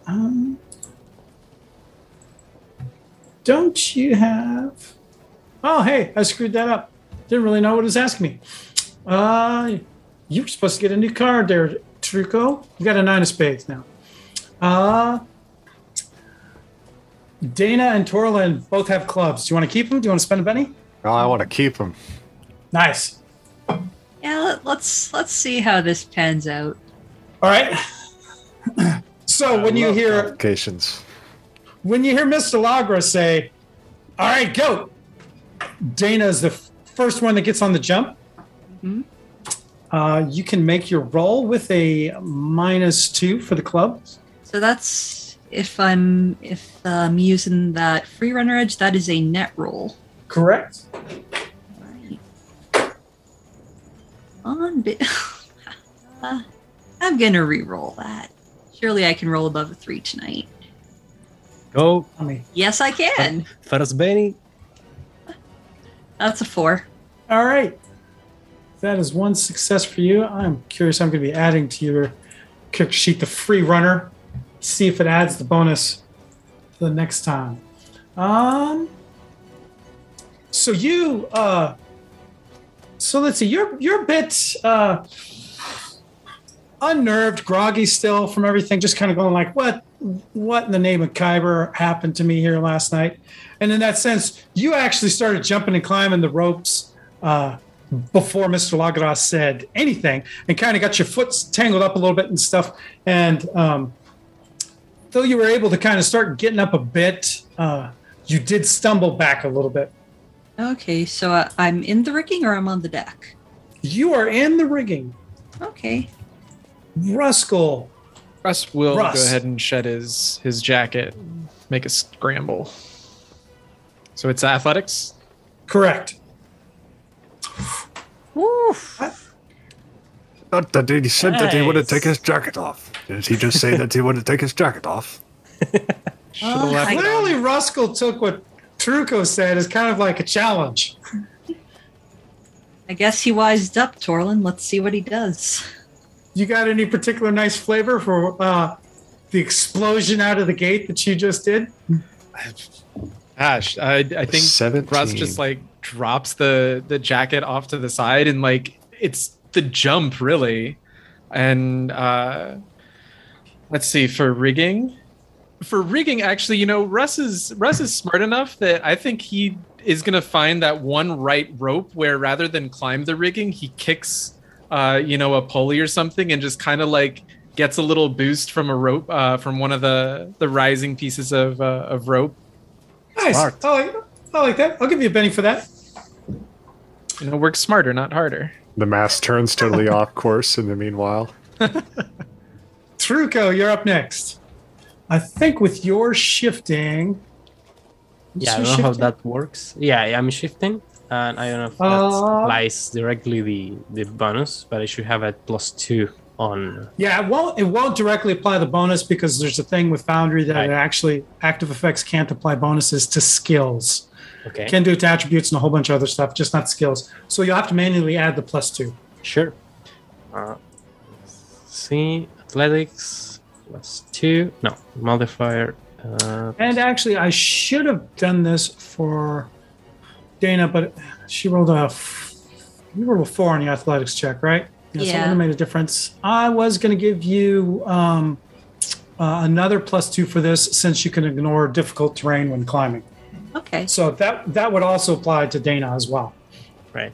Um, don't you have? Oh, hey, I screwed that up. Didn't really know what it was asking me. Uh, you were supposed to get a new card there, Truco. You got a nine of spades now. Uh, Dana and Torlin both have clubs. Do you want to keep them? Do you want to spend a Benny? Oh, I want to keep them. Nice. Yeah, let, let's let's see how this pans out. All right. *clears throat* so when you hear complications, when you hear Mr. Lagra say, "All right, go," Dana is the f- first one that gets on the jump. Mhm. Uh, you can make your roll with a minus two for the club. So that's if I'm if I'm using that free runner edge, that is a net roll. Correct. Right. On bit. uh, *laughs* I'm gonna re-roll that. Surely I can roll above a three tonight. Go I mean, Yes, I can. first, Benny. That's a four. all right. That is one success for you. I'm curious. I'm going to be adding to your character sheet the free runner. See if it adds the bonus the next time. Um. So you, uh, so let's see. You're you're a bit uh, unnerved, groggy still from everything. Just kind of going like, what, what in the name of Khyber happened to me here last night? And in that sense, you actually started jumping and climbing the ropes uh, before Mr. Lagras said anything, and kind of got your foot tangled up a little bit and stuff. And um, though you were able to kind of start getting up a bit, uh, you did stumble back a little bit. Okay, so uh, I'm in the rigging or I'm on the deck. You are in the rigging. Okay. Ruskull. Russ will Russ. go ahead and shed his his jacket, make a scramble. So it's athletics. Correct. Not that he said that he wouldn't Nice. take his jacket off. Did he just say that he wouldn't take his jacket off? *laughs* Should've Oh, left on. Clearly, Ruskull took what Truco said as kind of like a challenge. I guess he wised up, Torlin. Let's see what he does. You got any particular nice flavor for uh, the explosion out of the gate that you just did? Gosh, I, I think 17. Russ just like drops the the jacket off to the side and like it's the jump really, and uh, let's see for rigging. For rigging, actually, you know, Russ is Russ is smart enough that I think he is gonna find that one right rope where rather than climb the rigging, he kicks, uh, you know, a pulley or something and just kind of like gets a little boost from a rope uh, from one of the the rising pieces of uh, of rope. Nice. Smart. I like, I like that. I'll give you a Benny for that. You know, work smarter, not harder. The mass turns totally *laughs* off course in the meanwhile. *laughs* Truco, you're up next. I think with your shifting. Yeah, I don't know how that works. Yeah, I'm shifting, and I don't know if that Uh, applies directly the the bonus, but I should have a plus two on. Yeah, it won't. It won't directly apply the bonus because there's a thing with Foundry that Right. it actually active effects can't apply bonuses to skills. Okay, Can do it to attributes and a whole bunch of other stuff, just not skills. So you'll have to manually add the plus two. sure. Uh, see, athletics plus two. No modifier. Uh, And actually, I should have done this for Dana, but she rolled a you rolled a four on the athletics check, right? So Yeah. that made a difference. I was going to give you um, uh, another plus two for this, since you can ignore difficult terrain when climbing. Okay. So that that would also apply to Dana as well. Right.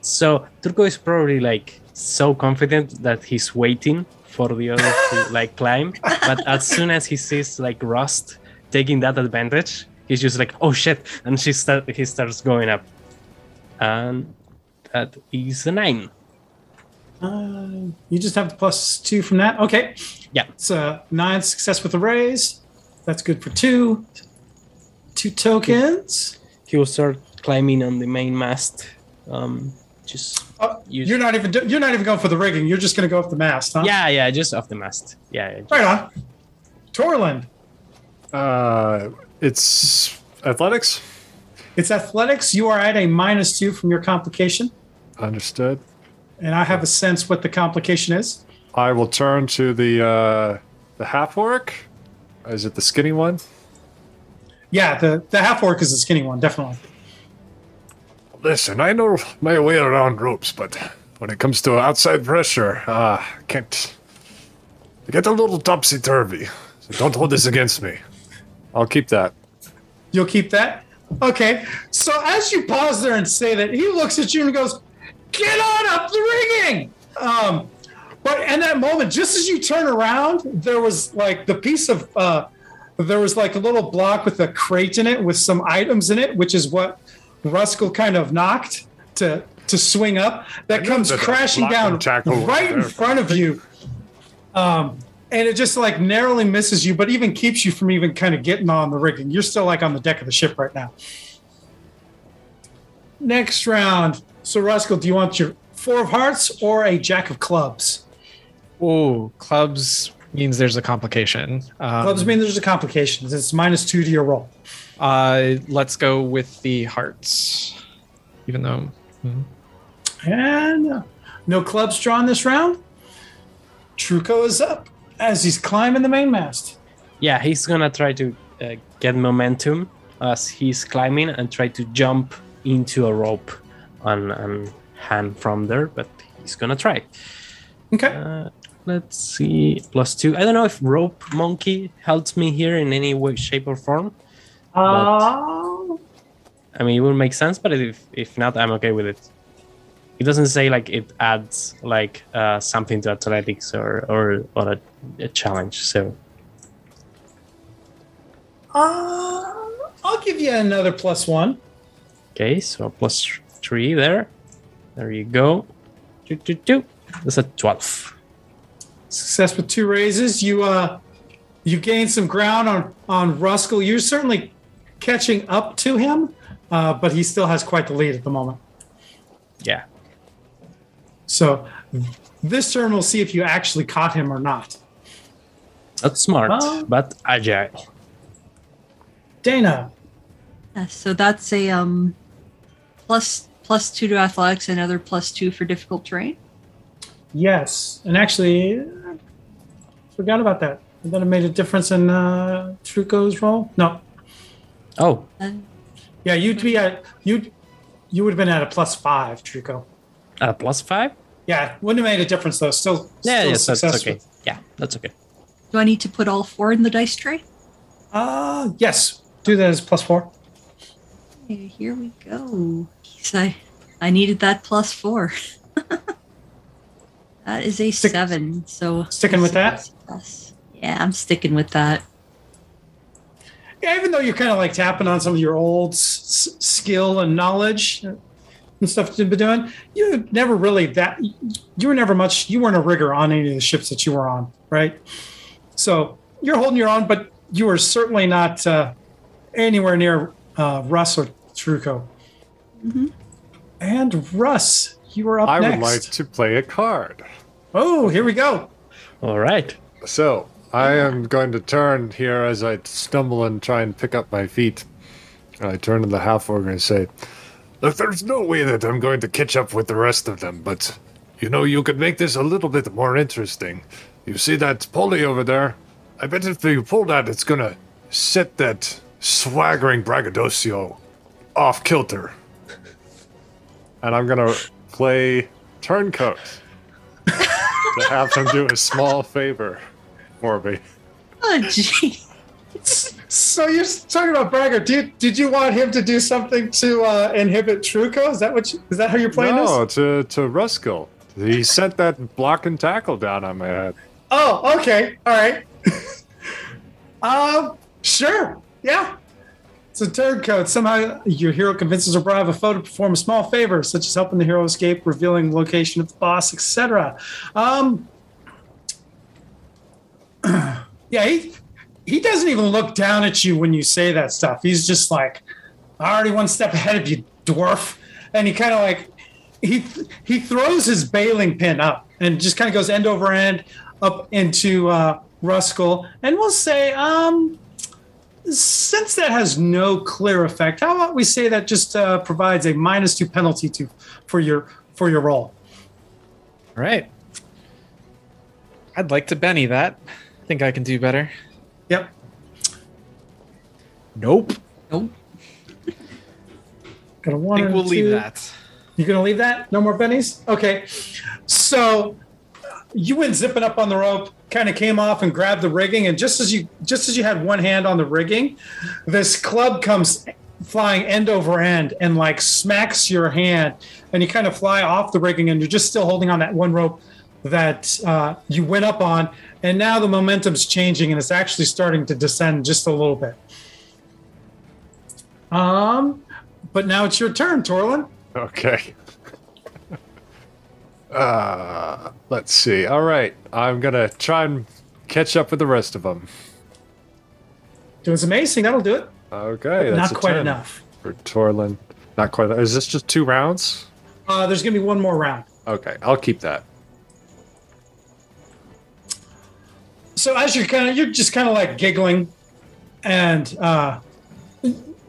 So Truco is probably like so confident that he's waiting for the other to like climb, but as soon as he sees like Rust taking that advantage, he's just like, "Oh shit!" and she start he starts going up, and that is a nine. Uh, you just have the plus two from that. Okay. Yeah. It's a nine success with the raise. That's good for two. Two tokens. He will start climbing on the main mast. Um, just Use- you're not even do- you're not even going for the rigging. You're just going to go up the mast, huh? yeah, yeah, just off the mast. Yeah, yeah, Right on. Torland. Uh, it's athletics. It's athletics. You are at a minus two from your complication, Understood. and I have a sense what the complication is. I will turn to the uh, the half orc. Is it the skinny one? Yeah, the the half orc is the skinny one, definitely. Listen, I know my way around ropes, but when it comes to outside pressure, uh, can't. I get a little topsy turvy. So don't hold this against me. I'll keep that. You'll keep that? Okay. So as you pause there and say that, he looks at you and goes, Get on up the rigging! Um, but in that moment, just as you turn around, there was like the piece of, uh, there was like a little block with a crate in it with some items in it, which is what Ruskull kind of knocked to to swing up. That comes crashing down and tackle was right in front of you. Um, and it just like narrowly misses you, but even keeps you from even kind of getting on the rigging. You're still like on the deck of the ship right now. Next round. So, Ruskull, do you want your four of hearts or a jack of clubs? Oh, clubs means there's a complication. Um, Clubs mean there's a complication. It's minus two to your roll. Uh, let's go with the hearts. Even though And uh, no clubs drawn this round. Truco is up as he's climbing the mainmast. Yeah, he's gonna try to uh, get momentum as he's climbing and try to jump into a rope and, and hand from there, but he's gonna try. Okay. Uh, let's see, plus two. I don't know if rope monkey helps me here in any way, shape, or form. Uh, I mean, it would make sense, but if if not, I'm okay with it. It doesn't say like it adds like uh, something to athletics or or, or a, a challenge. So uh, I'll give you another plus one. okay, so plus three there. There you go. Two, two, two. That's a twelve. Success with two raises. You uh, you gain some ground on on Ruskull. You're certainly catching up to him, uh, but he still has quite the lead at the moment. Yeah. So this turn we'll see if you actually caught him or not. Not smart, Oh. but agile. Dana, Yeah, so that's a um plus plus two to athletics, and another plus two for difficult terrain. yes, and actually, uh, forgot about that. That it made a difference in uh, Truco's roll. No, Oh, And yeah, you'd be at you. You would have been at a plus five, Truco. A plus five. Yeah, wouldn't have made a difference though. Still, Yeah, still yes, that's okay. Yeah, that's okay. do I need to put all four in the dice tray? Uh yes, do that as plus four. Okay, here we go. So I, I needed that plus four. *laughs* that is a Stick- seven. So sticking with that? Success. Yeah, I'm sticking with that. Yeah, even though you're kind of like tapping on some of your old s- s- skill and knowledge and stuff you've been doing, you never really that you were never much. You weren't a rigger on any of the ships that you were on, right? So you're holding your own, but you were certainly not uh, anywhere near uh, Russ or Truco. Mhm. And Russ, you were up I next. would like to play a card. Oh, here we go. All right. So I am going to turn here as I stumble and try and pick up my feet. I turn to the half orc and say, Look, there's no way that I'm going to catch up with the rest of them, but you know, you could make this a little bit more interesting. You see that pulley over there? I bet if you pull that, it's gonna set that swaggering braggadocio off kilter. And I'm gonna play turncoat to have them do a small favor for me. *laughs* Oh, gee. So you're talking about Bragger. Did did you want him to do something to uh, inhibit Truco? Is that what? You, is that how you're playing no, this? to to Ruskull. He sent that block and tackle down on my head. Oh, okay, all right. *laughs* um, sure, yeah. It's a turncoat. Somehow your hero convinces a foe to perform a small favor, such as helping the hero escape, revealing the location of the boss, etc. Um, *clears throat* yeah, he he doesn't even look down at you when you say that stuff. He's just like, I already one step ahead of you, dwarf. And he kind of like he he throws his belaying pin up and just kind of goes end over end up into uh, Ruskull, and we'll say, um, since that has no clear effect, how about we say that just uh, provides a minus two penalty to for your for your roll? All right. I'd like to Benny that. I think I can do better. Yep. Nope. Nope. *laughs* Gonna I one think we'll leave that. You're gonna leave that? No more bennies? Okay. So you went zipping up on the rope, kind of came off and grabbed the rigging, and just as you just as you had one hand on the rigging, this club comes flying end over end and like smacks your hand, and you kind of fly off the rigging, and you're just still holding on that one rope that uh, you went up on, and now the momentum's changing and it's actually starting to descend just a little bit. Um, but now it's your turn, Torlin. Okay. *laughs* Uh, let's see. All right, I'm gonna try and catch up with the rest of them. Doing some acing, that'll do it. Okay, Not quite 10 enough. for Torlin. Not quite. Is this just two rounds? Uh, there's gonna be one more round. Okay, I'll keep that. So as you're kind of, you're just kind of like giggling, and uh,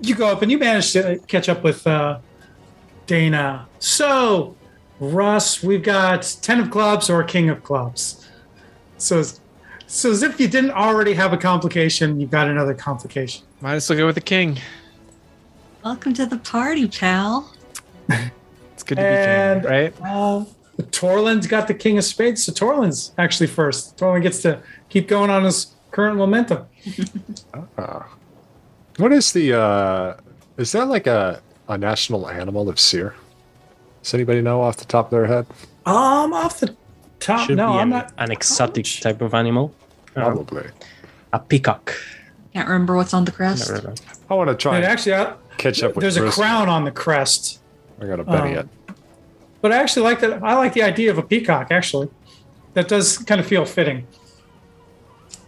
you go up and you manage to catch up with uh, Dana. So, Russ, we've got ten of clubs or king of clubs. So, so as if you didn't already have a complication, you've got another complication. Might as well go with the king. Welcome to the party, pal. *laughs* It's good to be king, right? Uh, Torlin's got the king of spades, so Torland's actually first. Torlin gets to keep going on his current momentum. Uh, what is the? uh Is that like a a national animal of Cyre? Does anybody know off the top of their head? Um, off the top, Should no, be I'm an, not. an exotic type of animal. Probably. A peacock. Can't remember what's on the crest. Never. I want to try And and actually, I, catch up with. there's a crown on the crest. I got a Benny Oh. it. But I actually like that. I like the idea of a peacock. Actually, that does kind of feel fitting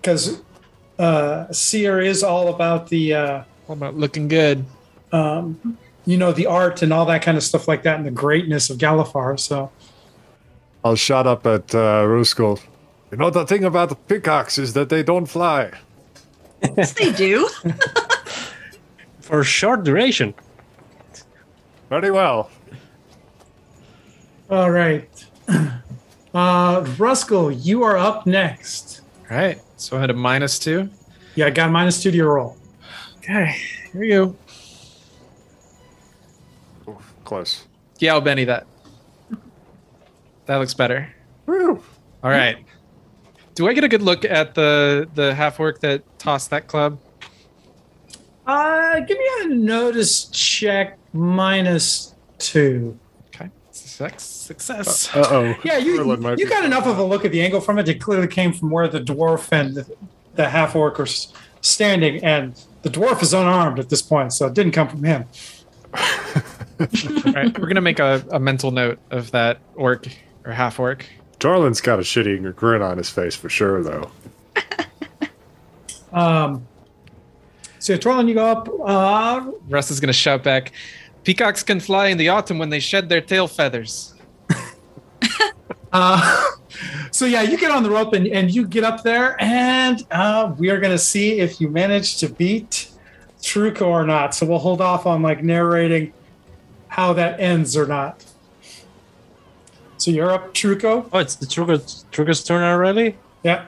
because uh, Cyre is all about the, uh, All about looking good. um, you know, the art and all that kind of stuff like that, and the greatness of Galifar. So I'll shut up at uh, Ruskull. You know the thing about the peacocks is that they don't fly. Yes, they do. *laughs* For short duration. Very well. all right, *clears throat* uh, Ruskull, you are up next. All right. So I had a minus two. Yeah, I got minus two to your roll. Okay. Here we go. Oof, close. Yeah, I'll Benny that. That looks better. Woo. All right. Do I get a good look at the the half work that tossed that club? Uh, give me a notice check minus two. Okay. Success. Success. Uh oh. *laughs* Yeah, you, you got enough of a look at the angle from it. It clearly came from where the dwarf and the, the half orc are standing, and the dwarf is unarmed at this point, so it didn't come from him. All right. We're gonna make a, a mental note of that orc or half orc. Darlin's got a shitty grin on his face for sure, though. *laughs* Um, so Torlin, you go up. Uh, Russ is gonna shout back. Peacocks can fly in the autumn when they shed their tail feathers. *laughs* uh, so yeah, you get on the rope and, and you get up there, and uh, we are gonna see if you manage to beat Truco or not. So we'll hold off on like narrating how that ends or not. So you're up, Truco. Oh, it's the Trucker, Trucker's turn already? Yeah.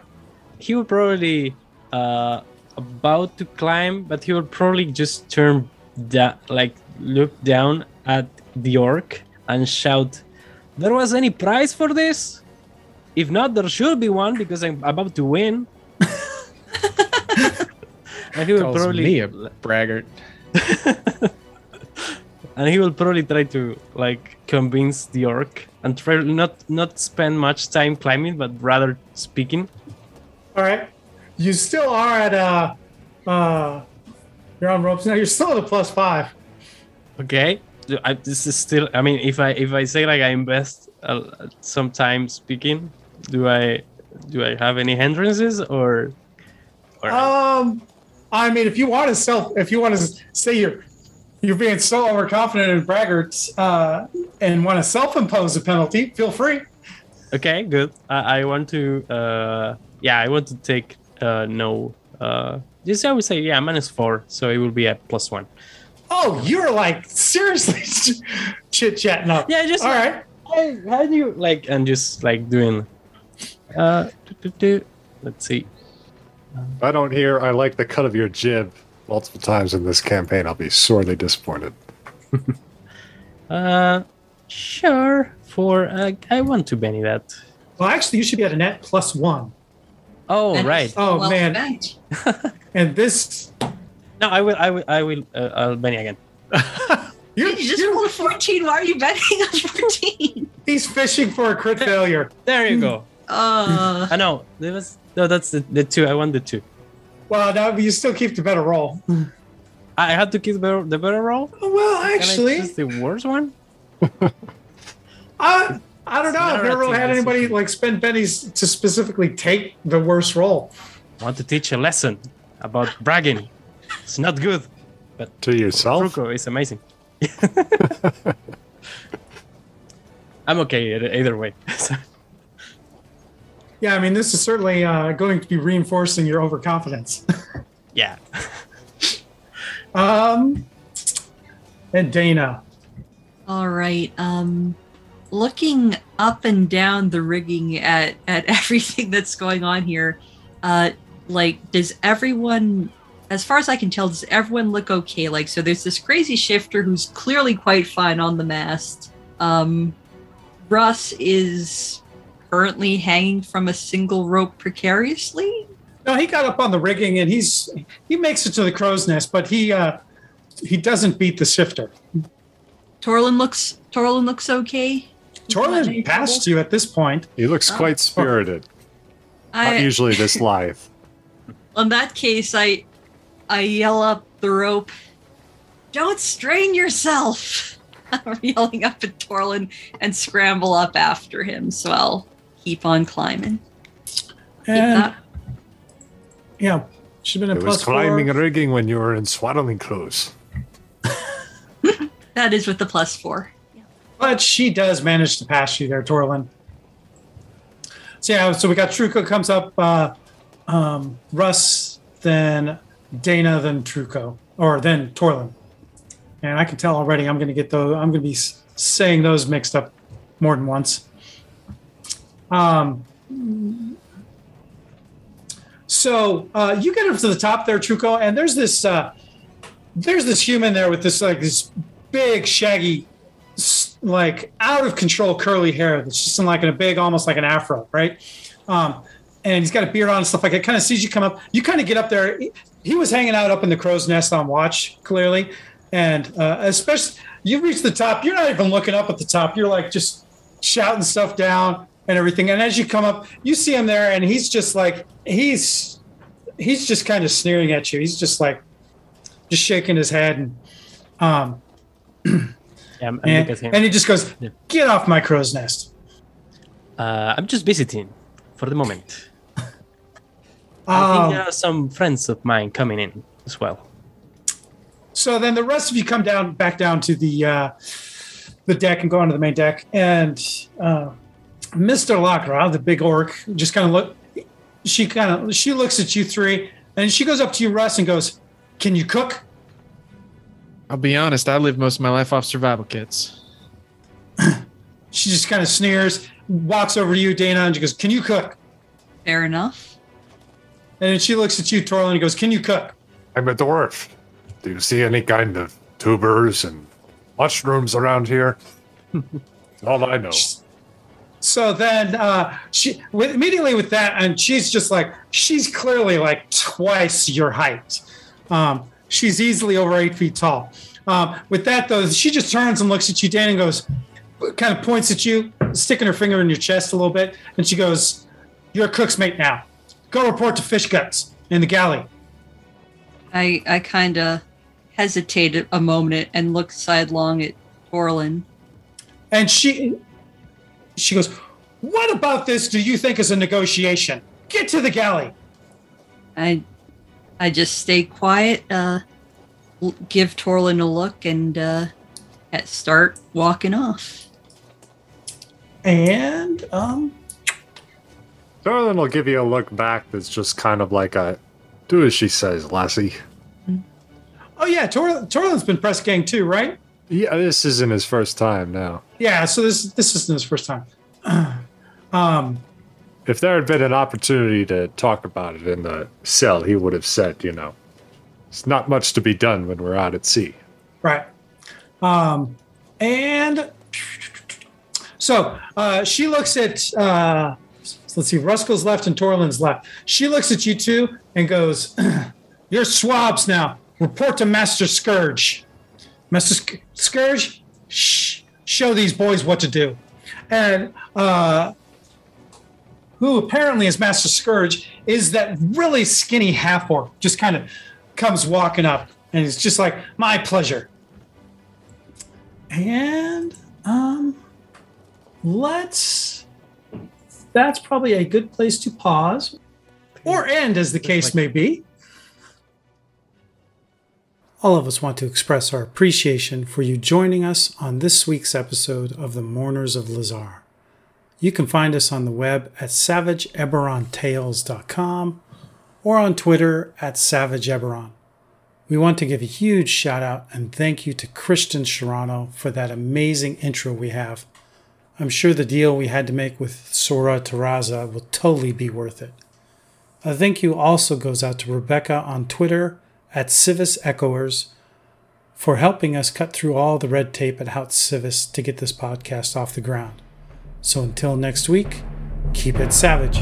He will probably uh about to climb, but he would probably just turn that like look down at the orc and shout, There was any prize for this? If not, there should be one because I'm about to win. *laughs* and he will Calls probably me a braggart. *laughs* and he will probably try to like convince the orc and try not not spend much time climbing but rather speaking All right. You still are at uh uh you're on ropes now. You're still at a plus five. Okay I, this is still i mean if i if i say like i invest uh, some time speaking do i do i have any hindrances or or Um I mean if you want to self if you want to say you're you're being so overconfident and braggarts uh and want to self-impose a penalty, feel free. okay good I, I want to uh yeah i want to take uh no Uh, just I would say yeah, minus four, so it will be a plus one. Oh, you're like seriously *laughs* chit chatting up. Yeah, just all like, right. Hey, how do you like and just like doing? Uh, do, do, do. let's see. If I don't hear I like the cut of your jib multiple times in this campaign, I'll be sorely disappointed. *laughs* Uh, sure. For uh, I want to Benny that. Well, actually, you should be at a net plus one. Oh And right. Oh, well man. *laughs* And this, No, I will. I will. I will. Uh, I'll Benny again. *laughs* you, You just you- rolled 14. Why are you betting on 14? he's fishing for a crit failure. There you go. Uh, I know. There was no. That's the, the two. I want the two. Well, no, but you still keep the better roll. I had to keep the better, the better roll. Well, Can I actually, choose the worst one. *laughs* I, I don't know. I've never really had anybody like spend bennies to specifically take the worst roll. I want to teach a lesson about bragging. It's not good. But to yourself? Fruko is amazing. *laughs* I'm okay either way. *laughs* Yeah, I mean, this is certainly uh, going to be reinforcing your overconfidence. *laughs* yeah. um, and Dana. all right. Um, looking up and down the rigging at at everything that's going on here, uh, like does everyone, as far as I can tell, does everyone look okay? Like, so there's this crazy shifter who's clearly quite fine on the mast. Um, Russ is currently hanging from a single rope precariously. No, he got up on the rigging and he's he makes it to the crow's nest, but he uh, he doesn't beat the shifter. Torlin looks Torlin looks okay. Not Torlin passed trouble? you at this point. He looks Oh. quite spirited. Not usually this *laughs* lithe. in that case, I I yell up the rope. Don't strain yourself. *laughs* I'm yelling up at Torlin and scramble up after him. So I'll keep on climbing. Keep And that- yeah, should have been a It was climbing four. rigging when you were in swaddling clothes. *laughs* that is with the plus four. But she does manage to pass you there, Torlin. So yeah, so we got Truco comes up, uh, um, Russ, then Dana, then Truco, or then Torlin. And I can tell already I'm going to get those. I'm going to be saying those mixed up more than once. Um. So uh, you get up to the top there, Truco, and there's this uh, there's this human there with this like this big shaggy like out of control curly hair that's just in like in a big almost like an afro right um and he's got a beard on and stuff like that kind of sees you come up you kind of get up there he, was hanging out up in the crow's nest on watch clearly and uh, especially you reach the top you're not even looking up at the top you're like just shouting stuff down and everything and as you come up you see him there and he's just like he's he's just kind of sneering at you he's just like just shaking his head and um *clears throat* Yeah, and, looking at him. and he just goes, "Get off my crow's nest." Uh, I'm just visiting for the moment. I Um, think there are some friends of mine coming in as well. so then the rest of you come down, back down to the uh, the deck and go onto the main deck. And uh, Mister Lakra, the big orc, just kind of look. She kind of she looks at you three, and she goes up to you, Russ, and goes, "Can you cook?" I'll be honest, I live most of my life off survival kits. *clears throat* She just kind of sneers, walks over to you, Dana, and she goes, "Can you cook?" Fair enough. And then she looks at you, Torlin, and goes, "Can you cook?" I'm a dwarf. Do you see any kind of tubers and mushrooms around here? *laughs* All I know. So then uh, she with, immediately with that, and she's just like she's clearly like twice your height. Um, she's easily over eight feet tall. Um, with that though, she just turns and looks at you, Dan, and goes, kind of points at you, sticking her finger in your chest a little bit, and she goes, "You're a cook's mate now. Go report to Fish Guts in the galley." I I kind of hesitated a moment and looked sidelong at Torlin. And she she goes, "What about this? Do you think is a negotiation? Get to the galley." I I just stay quiet, uh, give Torlin a look, and uh, start walking off. And um, Darlin will give you a look back that's just kind of like a Do as she says, lassie. Oh yeah, Tor- Torlin's been press gang too, right? Yeah, this isn't his first time now. Yeah, so this this isn't his first time. *clears throat* um, If there had been an opportunity to talk about it in the cell, he would have said, you know, it's not much to be done when we're out at sea. right. Um, and so uh, she looks at uh, let's see, Ruskull's left and Torlin's left. She looks at you two and goes, *clears throat* "You're swabs now. Report to Master Scourge. Master Sc- Scourge, shh, show these boys what to do." And uh, who apparently is Master Scourge is that really skinny half orc. Just kind of comes walking up, and it's just like, "My pleasure." And um, let's. That's probably a good place to pause or end, as the case may be. All of us want to express our appreciation for you joining us on this week's episode of The Mourners of Lhazaar. You can find us on the web at savageeberrontales.com or on Twitter at savageeberron. We want to give a huge shout out and thank you to Christian Sharano for that amazing intro we have. I'm sure the deal we had to make with Sora Teraza will totally be worth it. A thank you also goes out to Rebecca on Twitter at Civis Echoers for helping us cut through all the red tape at House Sivis to get this podcast off the ground. So until next week, keep it savage.